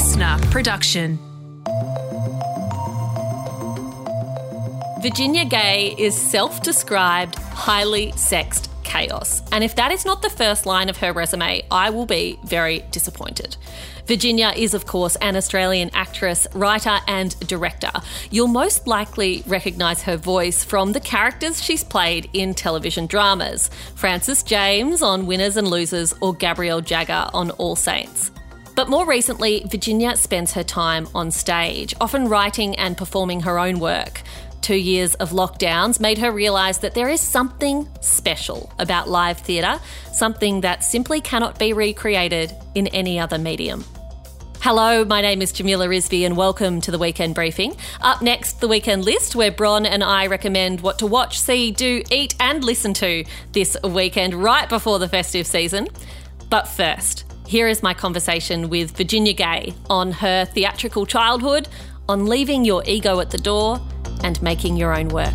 listener production. Virginia Gay is self described highly sexed chaos. And if that is not the first line of her resume, I will be very disappointed. Virginia is, of course, an Australian actress, writer, and director. You'll most likely recognise her voice from the characters she's played in television dramas Frances James on Winners and Losers or Gabrielle Jaeger on All Saints. But more recently, Virginia spends her time on stage, often writing and performing her own work. Two years of lockdowns made her realise that there is something special about live theatre, something that simply cannot be recreated in any other medium. Hello, my name is Jamila Rizvi, and welcome to the Weekend Briefing. Up next, the Weekend List, where Bron and I recommend what to watch, see, do, eat, and listen to this weekend right before the festive season. But first, here is my conversation with Virginia Gay on her theatrical childhood, on leaving your ego at the door, and making your own work.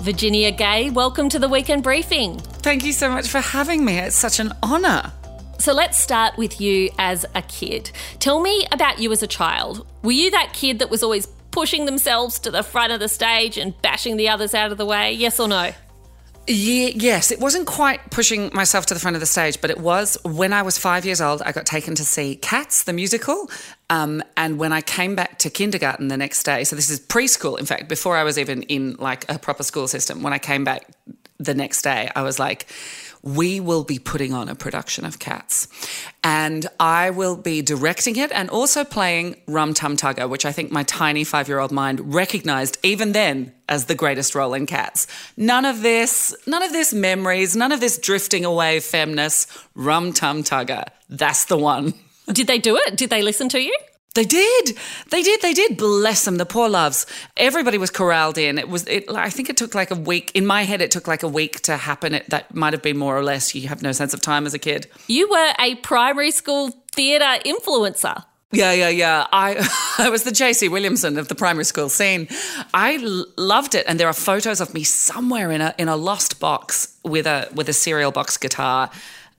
Virginia Gay, welcome to the Weekend Briefing. Thank you so much for having me. It's such an honour. So let's start with you as a kid. Tell me about you as a child. Were you that kid that was always pushing themselves to the front of the stage and bashing the others out of the way? Yes or no? Yes, it wasn't quite pushing myself to the front of the stage, but it was when I was five years old. I got taken to see Cats, the musical. Um, and when I came back to kindergarten the next day, so this is preschool, in fact, before I was even in like a proper school system, when I came back the next day, I was like, we will be putting on a production of Cats. And I will be directing it and also playing Rum Tum Tugger, which I think my tiny five year old mind recognized even then as the greatest role in Cats. None of this, none of this memories, none of this drifting away femness. Rum Tum Tugger. That's the one. Did they do it? Did they listen to you? They did. They did. They did. Bless them, the poor loves. Everybody was corralled in. It was. It, I think it took like a week. In my head, it took like a week to happen. It, that might have been more or less. You have no sense of time as a kid. You were a primary school theatre influencer. Yeah, yeah, yeah. I I was the JC Williamson of the primary school scene. I l- loved it, and there are photos of me somewhere in a in a lost box with a with a cereal box guitar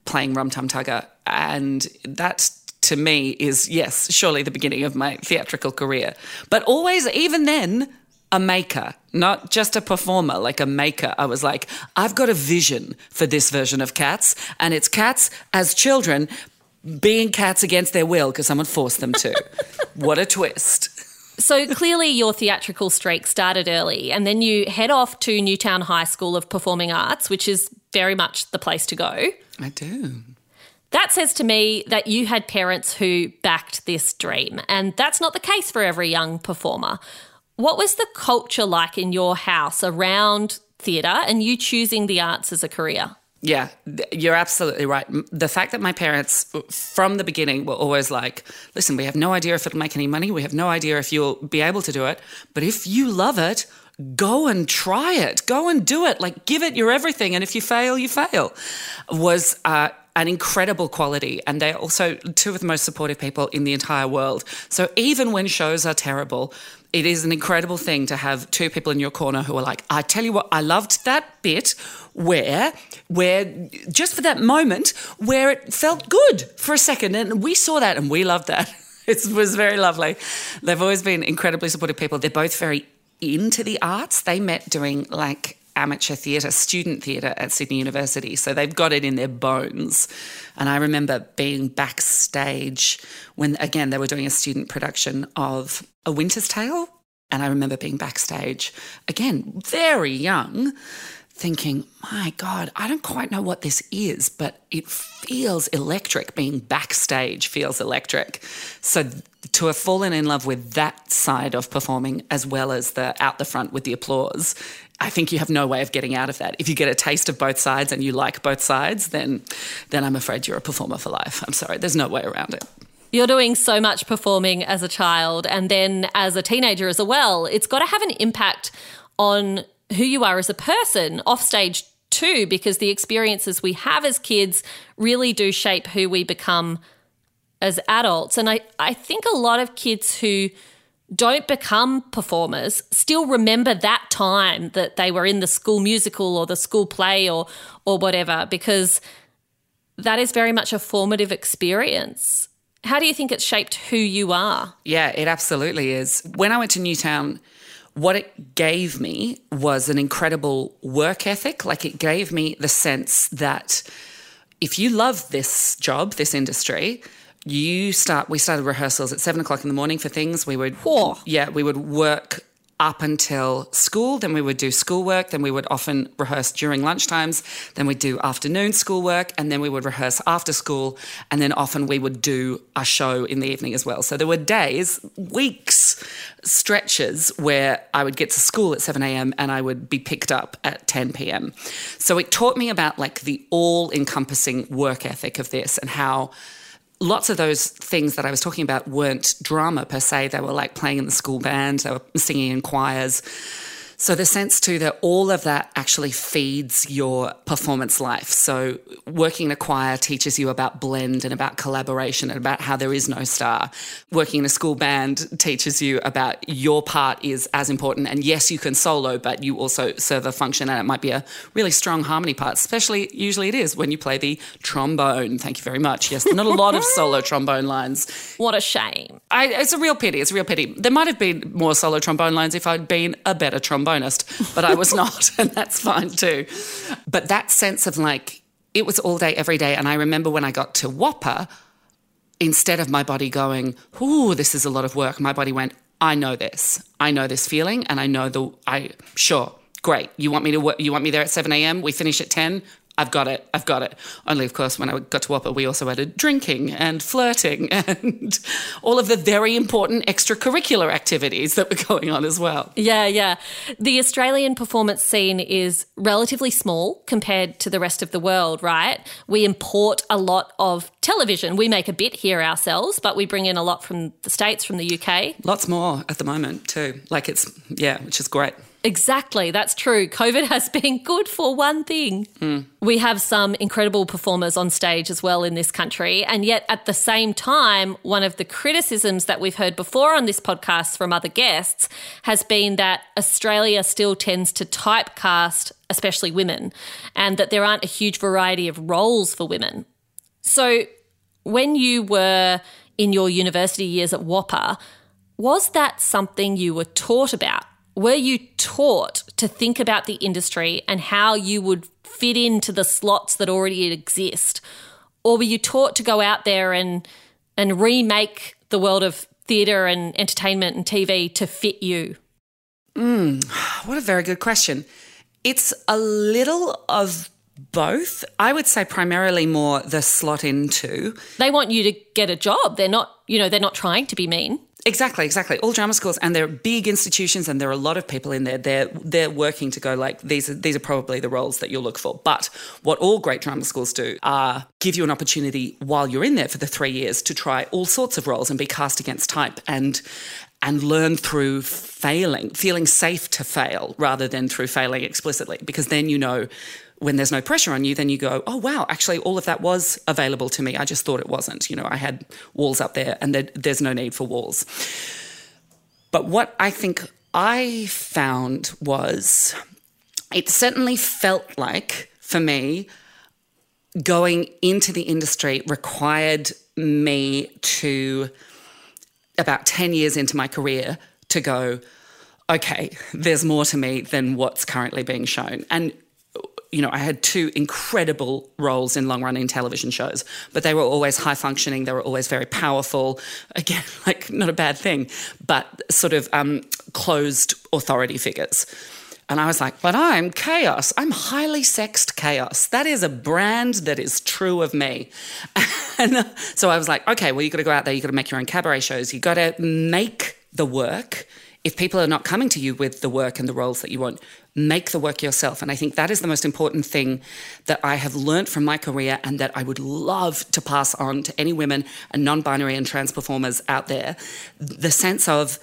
playing Rum Tum Tugger, and that's to me is, yes, surely the beginning of my theatrical career. But always, even then, a maker, not just a performer, like a maker. I was like, I've got a vision for this version of cats, and it's cats as children being cats against their will because someone forced them to. what a twist. So clearly, your theatrical streak started early, and then you head off to Newtown High School of Performing Arts, which is very much the place to go. I do. That says to me that you had parents who backed this dream, and that's not the case for every young performer. What was the culture like in your house around theatre and you choosing the arts as a career? Yeah, you're absolutely right. The fact that my parents, from the beginning, were always like, listen, we have no idea if it'll make any money. We have no idea if you'll be able to do it. But if you love it, go and try it. Go and do it. Like, give it your everything. And if you fail, you fail. Was uh, an incredible quality. And they're also two of the most supportive people in the entire world. So even when shows are terrible, it is an incredible thing to have two people in your corner who are like, I tell you what, I loved that bit where, where just for that moment where it felt good for a second. And we saw that and we loved that. It was very lovely. They've always been incredibly supportive people. They're both very into the arts. They met doing like amateur theatre, student theatre at Sydney University. So they've got it in their bones. And I remember being backstage when, again, they were doing a student production of A Winter's Tale. And I remember being backstage, again, very young, thinking, my God, I don't quite know what this is, but it feels electric. Being backstage feels electric. So to have fallen in love with that side of performing as well as the out the front with the applause I think you have no way of getting out of that. If you get a taste of both sides and you like both sides, then then I'm afraid you're a performer for life. I'm sorry, there's no way around it. You're doing so much performing as a child and then as a teenager as well. It's got to have an impact on who you are as a person off stage too, because the experiences we have as kids really do shape who we become as adults. And I, I think a lot of kids who don't become performers still remember that time that they were in the school musical or the school play or or whatever because that is very much a formative experience. How do you think it's shaped who you are? Yeah, it absolutely is. When I went to Newtown, what it gave me was an incredible work ethic. Like it gave me the sense that if you love this job, this industry, you start. We started rehearsals at seven o'clock in the morning for things. We would, Whoa. yeah, we would work up until school. Then we would do schoolwork. Then we would often rehearse during lunchtimes. Then we'd do afternoon schoolwork. And then we would rehearse after school. And then often we would do a show in the evening as well. So there were days, weeks, stretches where I would get to school at 7 a.m. and I would be picked up at 10 p.m. So it taught me about like the all encompassing work ethic of this and how lots of those things that I was talking about weren't drama per se. They were like playing in the school band, they were singing in choirs. So the sense too that all of that actually feeds your performance life. So working in a choir teaches you about blend and about collaboration and about how there is no star. Working in a school band teaches you about your part is as important. And yes, you can solo, but you also serve a function and it might be a really strong harmony part, especially usually it is when you play the trombone. Thank you very much. Yes, not a lot of solo trombone lines. What a shame. I, it's a real pity. It's a real pity. There might have been more solo trombone lines if I'd been a better trombonist, but I was not, and that's fine too. But that sense of like, it was all day, every day. And I remember when I got to WAAPA, instead of my body going, "Ooh, this is a lot of work," my body went, "I know this. I know this feeling, and I know the. I sure, great. You want me to work? You want me there at seven a.m. We finish at ten. I've got it. I've got it. Only, of course, when I got to WAAPA, we also added drinking and flirting and all of the very important extracurricular activities that were going on as well. Yeah, yeah. The Australian performance scene is relatively small compared to the rest of the world, right? We import a lot of television. We make a bit here ourselves, but we bring in a lot from the States, from the UK. Lots more at the moment, too. Like it's, yeah, which is great. Exactly, that's true. COVID has been good for one thing. Hmm. We have some incredible performers on stage as well in this country. And yet, at the same time, one of the criticisms that we've heard before on this podcast from other guests has been that Australia still tends to typecast, especially women, and that there aren't a huge variety of roles for women. So, when you were in your university years at WAAPA, was that something you were taught about? Were you taught to think about the industry and how you would fit into the slots that already exist? Or were you taught to go out there and and remake the world of theatre and entertainment and TV to fit you? Hmm. What a very good question. It's a little of both. I would say primarily more the slot into. They want you to get a job. They're not, you know, they're not trying to be mean. Exactly, exactly. All drama schools, and they're big institutions, and there are a lot of people in there. They're they're working to go like these. Are, these are probably the roles that you'll look for. But what all great drama schools do are give you an opportunity while you're in there for the three years to try all sorts of roles and be cast against type and and learn through failing, feeling safe to fail rather than through failing explicitly. Because then you know when there's no pressure on you, then you go, oh, wow, actually, all of that was available to me. I just thought it wasn't. You know, I had walls up there and there, there's no need for walls. But what I think I found was it certainly felt like, for me, going into the industry required me to, about 10 years into my career, to go, okay, there's more to me than what's currently being shown. And you know, I had two incredible roles in long running television shows, but they were always high functioning. They were always very powerful. Again, like not a bad thing, but sort of um, closed authority figures. And I was like, but I'm chaos. I'm highly sexed chaos. That is a brand that is true of me. And uh, so I was like, okay, well, you got to go out there. You got to make your own cabaret shows. You got to make the work. If people are not coming to you with the work and the roles that you want, make the work yourself. And I think that is the most important thing that I have learned from my career and that I would love to pass on to any women and non binary and trans performers out there. The sense of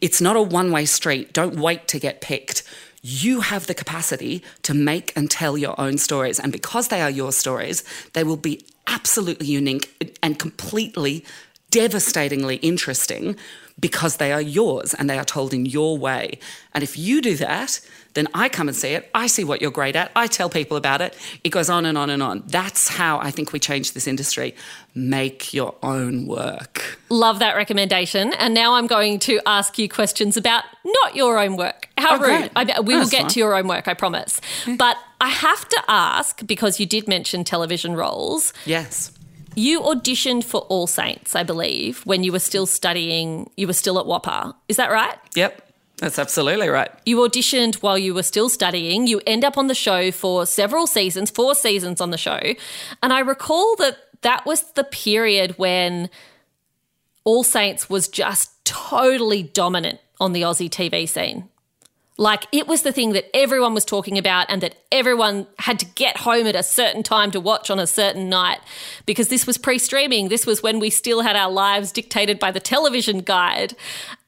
it's not a one way street. Don't wait to get picked. You have the capacity to make and tell your own stories. And because they are your stories, they will be absolutely unique and completely devastatingly interesting because they are yours and they are told in your way. And if you do that, then I come and see it. I see what you're great at. I tell people about it. It goes on and on and on. That's how I think we change this industry. Make your own work. Love that recommendation. And now I'm going to ask you questions about not your own work. How Oh, rude. I, we oh, will get fine. to your own work, I promise. But I have to ask because you did mention television roles. Yes. You auditioned for All Saints, I believe, when you were still studying, you were still at WAAPA. Is that right? Yep. That's absolutely right. You auditioned while you were still studying. You end up on the show for several seasons, four seasons on the show. And I recall that that was the period when All Saints was just totally dominant on the Aussie TV scene. Like it was the thing that everyone was talking about and that everyone had to get home at a certain time to watch on a certain night because this was pre streaming. This was when we still had our lives dictated by the television guide.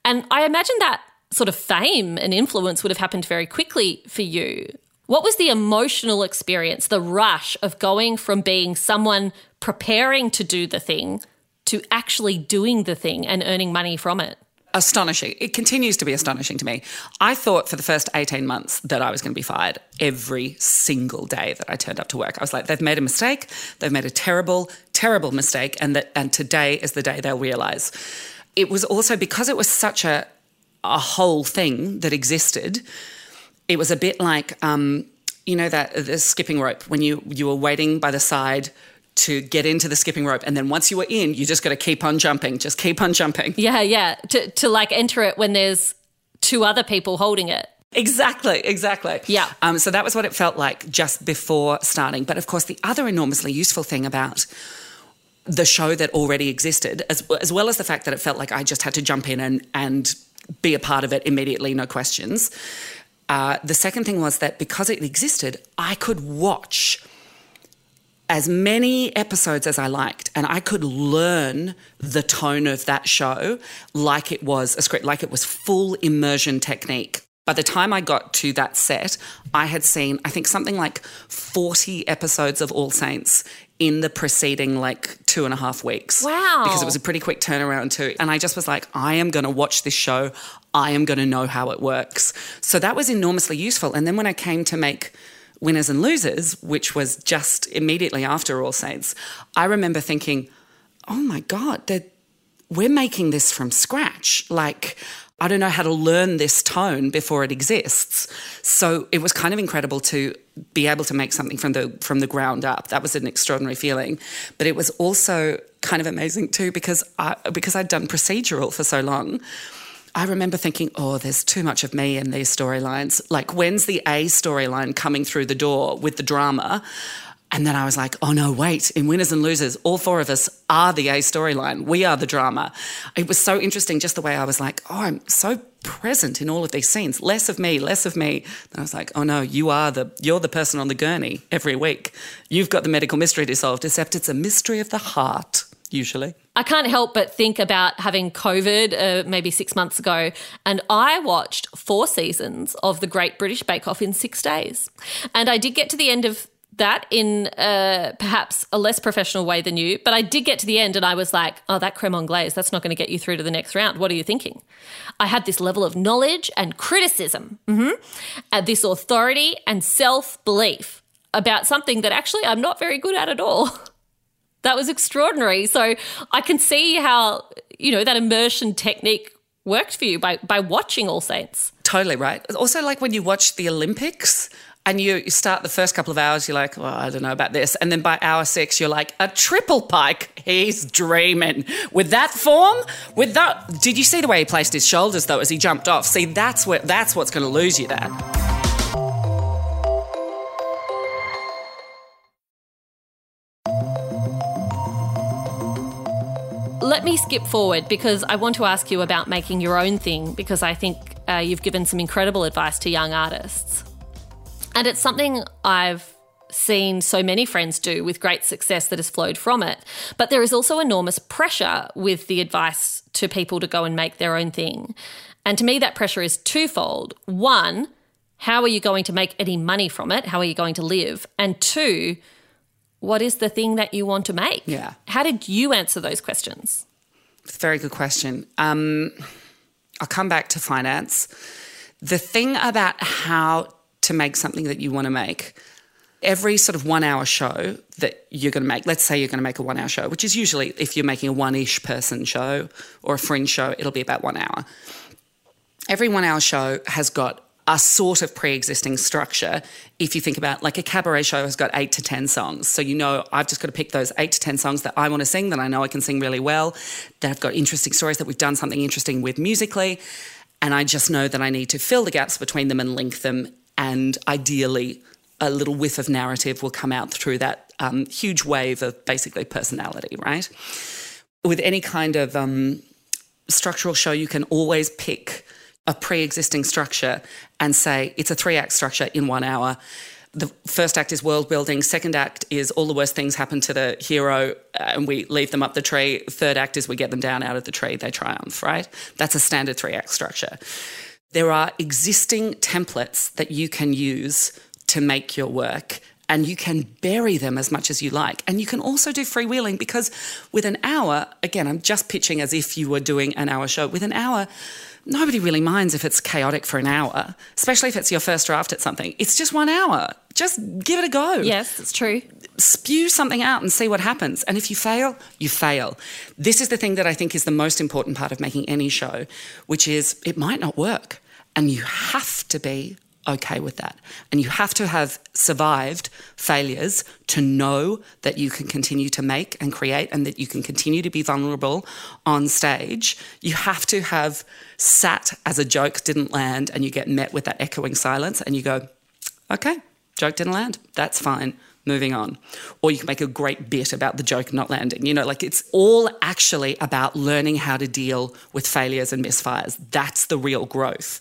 And I imagine that sort of fame and influence would have happened very quickly for you. What was the emotional experience, the rush of going from being someone preparing to do the thing to actually doing the thing and earning money from it? Astonishing. It continues to be astonishing to me. I thought for the first 18 months that I was going to be fired every single day that I turned up to work. I was like, they've made a mistake. They've made a terrible, terrible mistake. And that, and today is the day they'll realize. It was also because it was such a, a whole thing that existed. It was a bit like, um, you know, that the skipping rope when you, you were waiting by the side to get into the skipping rope. And then once you were in, you just got to keep on jumping, just keep on jumping. Yeah, yeah. To to like enter it when there's two other people holding it. Exactly, exactly. Yeah. Um, so that was what it felt like just before starting. But of course, the other enormously useful thing about the show that already existed, as, as well as the fact that it felt like I just had to jump in and, and be a part of it immediately, no questions. Uh, the second thing was that because it existed, I could watch as many episodes as I liked, and I could learn the tone of that show like it was a script, like it was full immersion technique. By the time I got to that set, I had seen, I think, something like 40 episodes of All Saints in the preceding like two and a half weeks. Wow. Because it was a pretty quick turnaround, too. And I just was like, I am going to watch this show. I am going to know how it works. So that was enormously useful. And then when I came to make Winners and Losers, which was just immediately after All Saints, I remember thinking, oh my God, we're making this from scratch. Like, I don't know how to learn this tone before it exists. So it was kind of incredible to be able to make something from the from the ground up. That was an extraordinary feeling. But it was also kind of amazing too because I because I'd done procedural for so long. I remember thinking, oh, there's too much of me in these storylines. Like, when's the A storyline coming through the door with the drama? And then I was like, oh no, wait, in Winners and Losers, all four of us are the A storyline. We are the drama. It was so interesting just the way I was like, oh, I'm so present in all of these scenes. Less of me, less of me. And I was like, oh no, you are the you're the person on the gurney every week. You've got the medical mystery to solve, except it's a mystery of the heart, usually. I can't help but think about having COVID uh, maybe six months ago, and I watched four seasons of the Great British Bake Off in six days. And I did get to the end of that in uh, perhaps a less professional way than you, but I did get to the end and I was like, oh, that creme anglaise, that's not going to get you through to the next round. What are you thinking? I had this level of knowledge and criticism, hmm and this authority and self belief about something that actually I'm not very good at at all. That was extraordinary. So I can see how, you know, that immersion technique worked for you by, by watching All Saints. Totally right. Also, like when you watch the Olympics and you, you start the first couple of hours, you're like, well, I don't know about this. And then by hour six, you're like, a triple pike. He's dreaming. With that form, with that. Did you see the way he placed his shoulders though as he jumped off? See, that's what that's what's going to lose you there. Let me skip forward because I want to ask you about making your own thing because I think uh, you've given some incredible advice to young artists. And it's something I've seen so many friends do with great success that has flowed from it. But there is also enormous pressure with the advice to people to go and make their own thing. And to me, that pressure is twofold. One, how are you going to make any money from it? How are you going to live? And two, what is the thing that you want to make? Yeah. How did you answer those questions? It's a Very good question. Um, I'll come back to finance. The thing about how to make something that you want to make, every sort of one hour show that you're going to make, let's say you're going to make a one hour show, which is usually if you're making a one ish person show or a fringe show, it'll be about one hour. Every one hour show has got a sort of pre existing structure. If you think about like a cabaret show has got eight to 10 songs. So you know, I've just got to pick those eight to 10 songs that I want to sing, that I know I can sing really well, that have got interesting stories, that we've done something interesting with musically. And I just know that I need to fill the gaps between them and link them. And ideally, a little whiff of narrative will come out through that um, huge wave of basically personality, right? With any kind of um, structural show, you can always pick a pre existing structure and say it's a three act structure in one hour. The first act is world building. Second act is all the worst things happen to the hero and we leave them up the tree. Third act is we get them down out of the tree, they triumph, right? That's a standard three act structure. There are existing templates that you can use to make your work and you can bury them as much as you like. And you can also do freewheeling because with an hour, again, I'm just pitching as if you were doing an hour show. With an hour, nobody really minds if it's chaotic for an hour, especially if it's your first draft at something. It's just one hour. Just give it a go. Yes, it's true. Spew something out and see what happens. And if you fail, you fail. This is the thing that I think is the most important part of making any show, which is it might not work. And you have to be okay with that. And you have to have survived failures to know that you can continue to make and create and that you can continue to be vulnerable on stage. You have to have sat as a joke didn't land and you get met with that echoing silence and you go, okay, joke didn't land. That's fine. Moving on. Or you can make a great bit about the joke not landing. You know, like it's all actually about learning how to deal with failures and misfires. That's the real growth.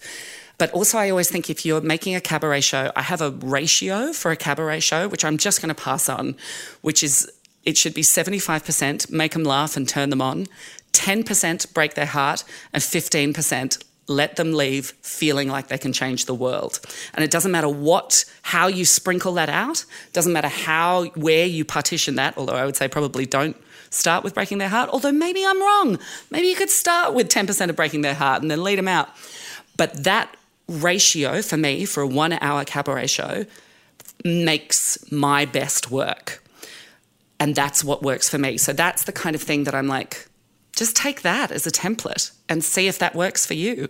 But also, I always think if you're making a cabaret show, I have a ratio for a cabaret show, which I'm just going to pass on, which is it should be 75% make them laugh and turn them on, 10% break their heart, and 15% let them leave feeling like they can change the world. And it doesn't matter what, how you sprinkle that out, doesn't matter how, where you partition that, although I would say probably don't start with breaking their heart, although maybe I'm wrong. Maybe you could start with 10% of breaking their heart and then lead them out. But that ratio for me for a one hour cabaret show makes my best work. And that's what works for me. So that's the kind of thing that I'm like, just take that as a template and see if that works for you.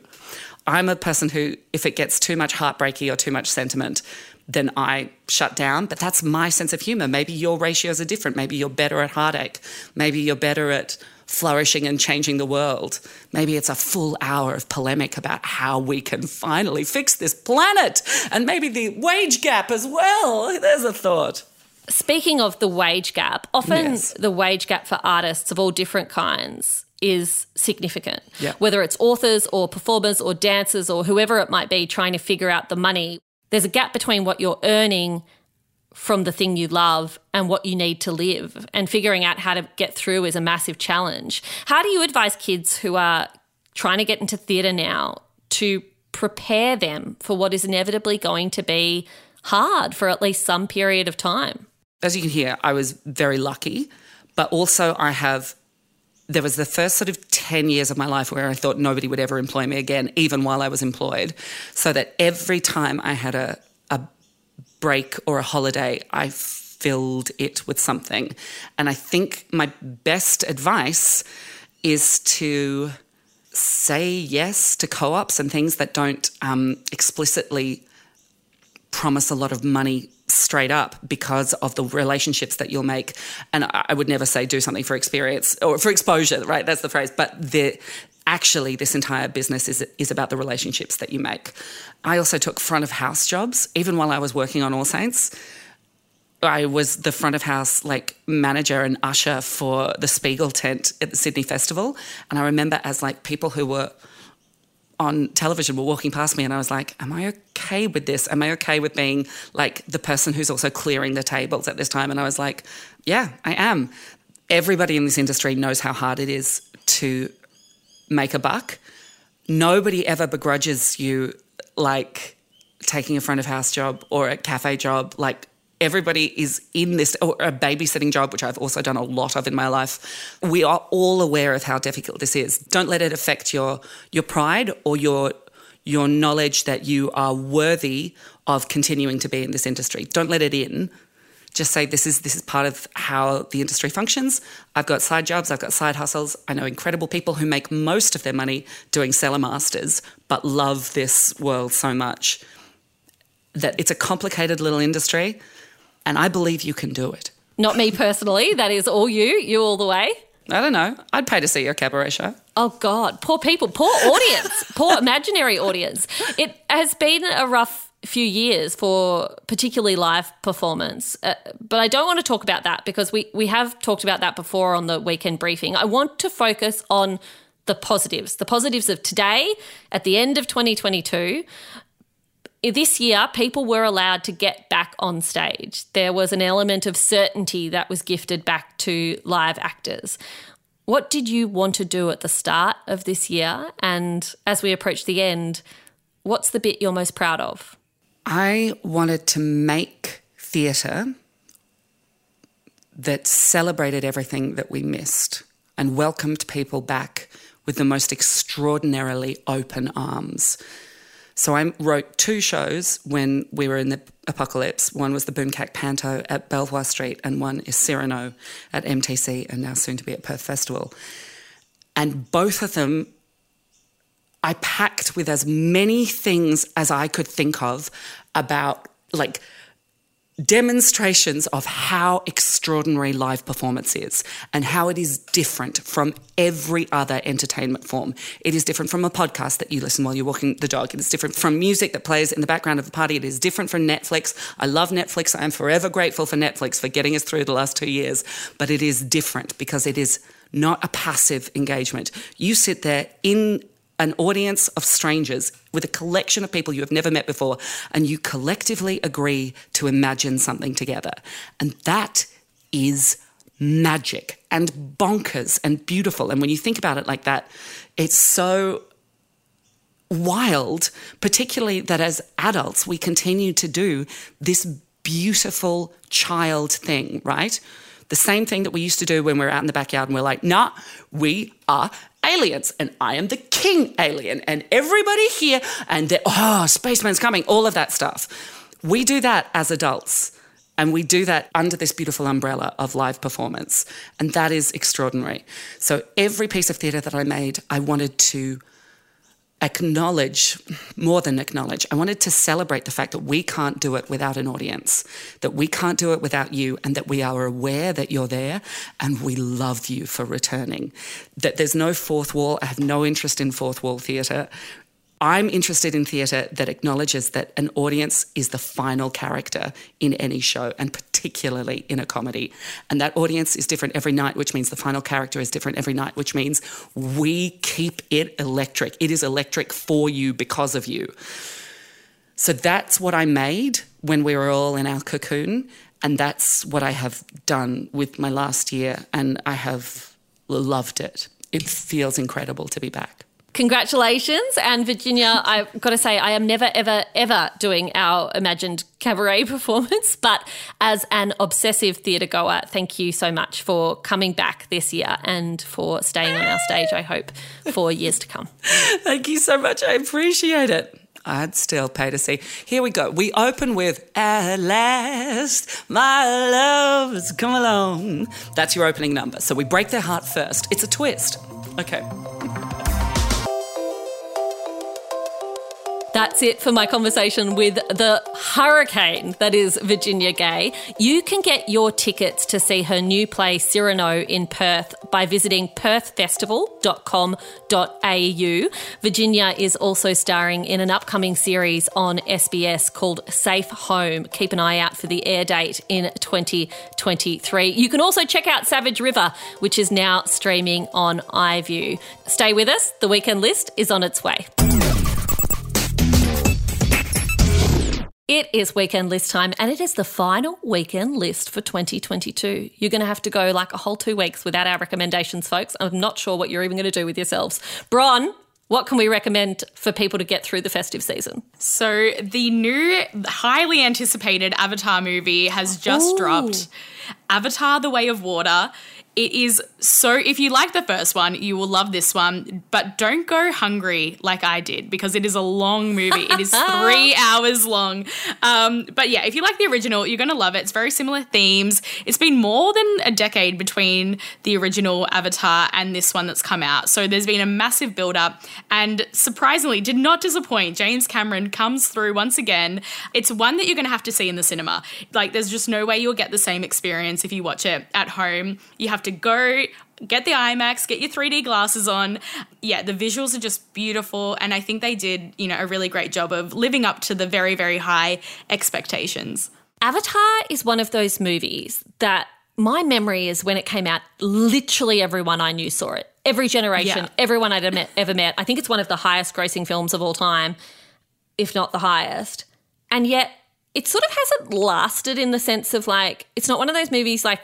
I'm a person who, if it gets too much heartbreaky or too much sentiment, then I shut down. But that's my sense of humor. Maybe your ratios are different. Maybe you're better at heartache. Maybe you're better at flourishing and changing the world. Maybe it's a full hour of polemic about how we can finally fix this planet and maybe the wage gap as well. There's a thought. Speaking of the wage gap, often Yes. the wage gap for artists of all different kinds is significant. Yeah. Whether it's authors or performers or dancers or whoever it might be trying to figure out the money, there's a gap between what you're earning from the thing you love and what you need to live. And figuring out how to get through is a massive challenge. How do you advise kids who are trying to get into theatre now to prepare them for what is inevitably going to be hard for at least some period of time? As you can hear, I was very lucky, but also I have. There was the first sort of 10 years of my life where I thought nobody would ever employ me again, even while I was employed. So that every time I had a, a break or a holiday, I filled it with something. And I think my best advice is to say yes to co ops and things that don't um, explicitly promise a lot of money straight up because of the relationships that you'll make. And I I would never say do something for experience or for exposure, right? That's the phrase. But the actually this entire business is is about the relationships that you make. I also took front of house jobs even while I was working on All Saints. I was the front of house like manager and usher for the Spiegel tent at the Sydney Festival. And I remember as like people who were on television were walking past me and I was like, Am I okay with this? Am I okay with being like the person who's also clearing the tables at this time? And I was like, Yeah, I am. Everybody in this industry knows how hard it is to make a buck. Nobody ever begrudges you like taking a front of house job or a cafe job. Like everybody is in this, or a babysitting job, which I've also done a lot of in my life. We are all aware of how difficult this is. Don't let it affect your your pride or your your knowledge that you are worthy of continuing to be in this industry. Don't let it in. Just say this is this is part of how the industry functions. I've got side jobs, I've got side hustles. I know incredible people who make most of their money doing seller masters, but love this world so much that it's a complicated little industry, and I believe you can do it. Not me personally. That is all you. You all the way. I don't know. I'd pay to see your cabaret show. Oh God, poor people, poor audience, poor imaginary audience. It has been a rough few years for particularly live performance. Uh, but I don't want to talk about that because we, we have talked about that before on the weekend briefing. I want to focus on the positives, the positives of today at the end of 2022. This year, people were allowed to get back on stage. There was an element of certainty that was gifted back to live actors. What did you want to do at the start of this year? And as we approach the end, what's the bit you're most proud of? I wanted to make theatre that celebrated everything that we missed and welcomed people back with the most extraordinarily open arms. So I wrote two shows when we were in the apocalypse. One was the Boomkak Panto at Belvoir Street, and one is Cyrano at MTC, and now soon to be at Perth Festival. And both of them I packed with as many things as I could think of about like demonstrations of how extraordinary live performance is and how it is different from every other entertainment form. It is different from a podcast that you listen while you're walking the dog. It is different from music that plays in the background of the party. It is different from Netflix. I love Netflix. I am forever grateful for Netflix for getting us through the last two years, but it is different because it is not a passive engagement. You sit there in an audience of strangers with a collection of people you have never met before, and you collectively agree to imagine something together. And that is magic and bonkers and beautiful. And when you think about it like that, it's so wild, particularly that as adults, we continue to do this beautiful child thing, right? The same thing that we used to do when we were out in the backyard and we're like, nah, we are aliens and I am the king alien and everybody here and oh, spaceman's coming, all of that stuff. We do that as adults and we do that under this beautiful umbrella of live performance. And that is extraordinary. So every piece of theatre that I made, I wanted to acknowledge, more than acknowledge, I wanted to celebrate the fact that we can't do it without an audience, that we can't do it without you, and that we are aware that you're there and we love you for returning. That there's no fourth wall. I have no interest in fourth wall theatre. I'm interested in theatre that acknowledges that an audience is the final character in any show, and particularly in a comedy. And that audience is different every night, which means the final character is different every night, which means we keep it electric. It is electric for you because of you. So that's what I made when we were all in our cocoon. And that's what I have done with my last year. And I have loved it. It feels incredible to be back. Congratulations. And Virginia, I've got to say, I am never, ever, ever doing our imagined cabaret performance, but as an obsessive theatre goer, thank you so much for coming back this year and for staying on our stage, I hope, for years to come. Thank you so much. I appreciate it. I'd still pay to see. Here we go. We open with At last, my love has come along. That's your opening number. So we break their heart first. It's a twist. Okay. That's it for my conversation with the hurricane that is Virginia Gay. You can get your tickets to see her new play Cyrano in Perth by visiting perthfestival.com.au. Virginia is also starring in an upcoming series on SBS called Safe Home. Keep an eye out for the air date in 2023. You can also check out Savage River, which is now streaming on iView. Stay with us, the weekend list is on its way. It is weekend list time, and it is the final weekend list for 2022. You're going to have to go like a whole two weeks without our recommendations, folks. I'm not sure what you're even going to do with yourselves. Bron, what can we recommend for people to get through the festive season? So, the new, highly anticipated Avatar movie has just Ooh. dropped. Avatar The Way of Water. It is so, if you like the first one, you will love this one, but don't go hungry like I did because it is a long movie. it is three hours long. Um, but yeah, if you like the original, you're going to love it. It's very similar themes. It's been more than a decade between the original Avatar and this one that's come out. So there's been a massive build up and surprisingly did not disappoint. James Cameron comes through once again. It's one that you're going to have to see in the cinema. Like, there's just no way you'll get the same experience if you watch it at home. You have to go get the IMAX, get your 3D glasses on. Yeah, the visuals are just beautiful and I think they did, you know, a really great job of living up to the very very high expectations. Avatar is one of those movies that my memory is when it came out, literally everyone I knew saw it. Every generation, Yeah. everyone I'd met, ever met. I think it's one of the highest grossing films of all time, if not the highest. And yet it sort of hasn't lasted in the sense of like, it's not one of those movies like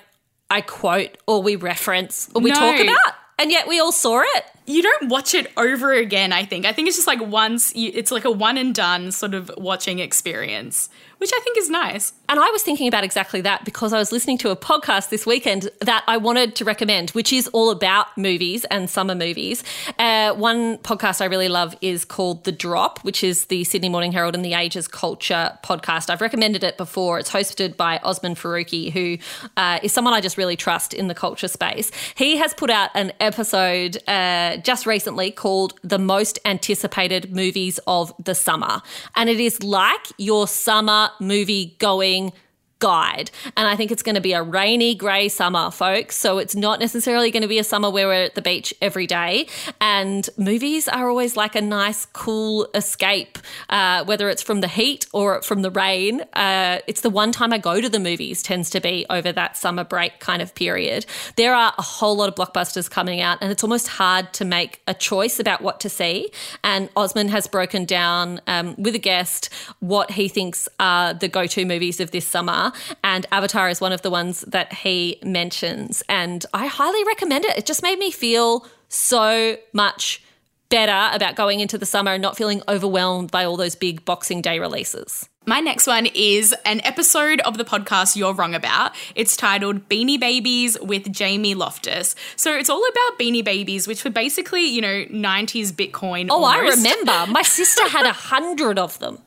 I quote or we reference or we No. talk about. And yet we all saw it. You don't watch it over again, I think. I think it's just like once you, it's like a one and done sort of watching experience, which I think is nice. And I was thinking about exactly that because I was listening to a podcast this weekend that I wanted to recommend, which is all about movies and summer movies. Uh, one podcast I really love is called The Drop, which is the Sydney Morning Herald and the Ages Culture podcast. I've recommended it before. It's hosted by Osman Faruqi, who uh, is someone I just really trust in the culture space. He has put out an episode uh, just recently called The Most Anticipated Movies of the Summer. And it is like your summer movie going guide. And I think it's going to be a rainy, grey summer, folks. So it's not necessarily going to be a summer where we're at the beach every day. And movies are always like a nice, cool escape, uh, whether it's from the heat or from the rain. Uh, it's the one time I go to the movies, tends to be over that summer break kind of period. There are a whole lot of blockbusters coming out, and it's almost hard to make a choice about what to see. And Osman has broken down um, with a guest what he thinks are the go to movies of this summer. And Avatar is one of the ones that he mentions. And I highly recommend it. It just made me feel so much better about going into the summer and not feeling overwhelmed by all those big Boxing Day releases. My next one is an episode of the podcast You're Wrong About. It's titled Beanie Babies with Jamie Loftus. So it's all about Beanie Babies, which were basically, you know, 90s Bitcoin. Oh, I remember. My sister had a hundred of them.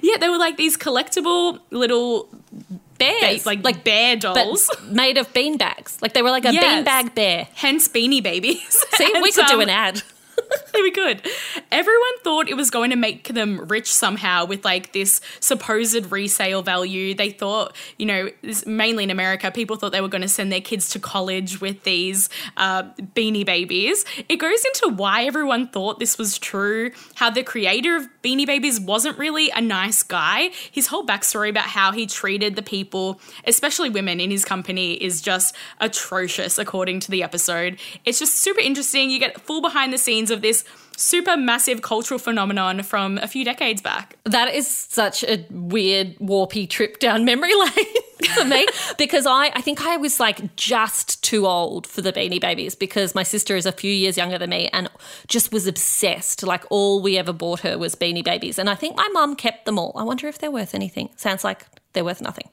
Yeah, they were like these collectible little Bears. ba- like, bear dolls. made of bean bags. Like they were like a Yes. beanbag bear. Hence Beanie Babies. See, we And, could do um, an ad. we could. Everyone thought it was going to make them rich somehow with like this supposed resale value. They thought, you know, mainly in America, people thought they were going to send their kids to college with these uh, beanie babies. It goes into why everyone thought this was true, how the creator of Beanie Babies wasn't really a nice guy. His whole backstory about how he treated the people, especially women in his company, is just atrocious, according to the episode. It's just super interesting. You get full behind the scenes of this super massive cultural phenomenon from a few decades back. That is such a weird, warpy trip down memory lane for me because I, I think I was like just too old for the Beanie Babies because my sister is a few years younger than me and just was obsessed. Like all we ever bought her was Beanie Babies. And I think my mum kept them all. I wonder if they're worth anything. Sounds like they're worth nothing.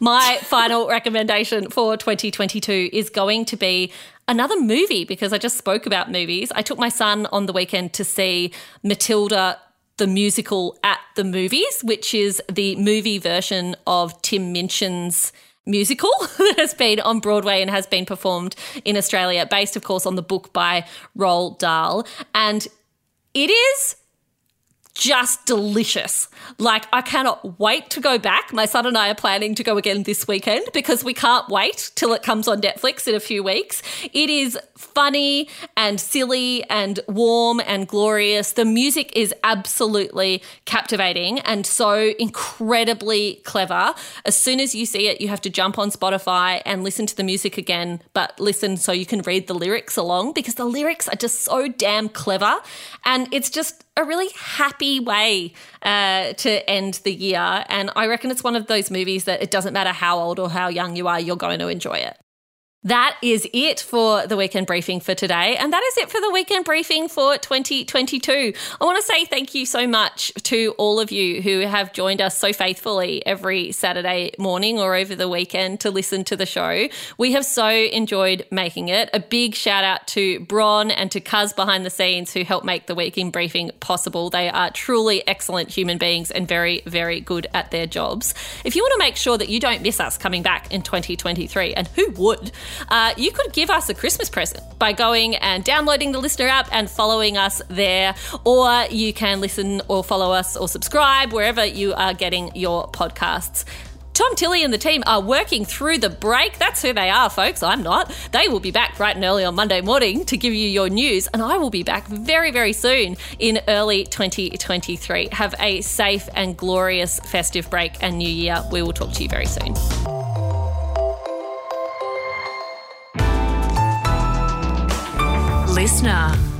My final recommendation for 2022 is going to be another movie because I just spoke about movies. I took my son on the weekend to see Matilda the musical at the movies, which is the movie version of Tim Minchin's musical that has been on Broadway and has been performed in Australia, based, of course, on the book by Roald Dahl. And it is just delicious. Like, I cannot wait to go back. My son and I are planning to go again this weekend because we can't wait till it comes on Netflix in a few weeks. It is funny and silly and warm and glorious. The music is absolutely captivating and so incredibly clever. As soon as you see it, you have to jump on Spotify and listen to the music again, but listen so you can read the lyrics along because the lyrics are just so damn clever. And it's just a really happy way uh, to end the year. And I reckon it's one of those movies that it doesn't matter how old or how young you are, you're going to enjoy it. That is it for the weekend briefing for today. And that is it for the weekend briefing for 2022. I want to say thank you so much to all of you who have joined us so faithfully every Saturday morning or over the weekend to listen to the show. We have so enjoyed making it. A big shout out to Bron and to Cuz behind the scenes who helped make the weekend briefing possible. They are truly excellent human beings and very, very good at their jobs. If you want to make sure that you don't miss us coming back in 2023, and who would? Uh, you could give us a Christmas present by going and downloading the LiSTNR app and following us there. Or you can listen or follow us or subscribe wherever you are getting your podcasts. Tom Tilley and the team are working through the break. That's who they are, folks. I'm not. They will be back bright and early on Monday morning to give you your news, and I will be back very, very soon in early 2023. Have a safe and glorious festive break and new year. We will talk to you very soon. LiSTNR.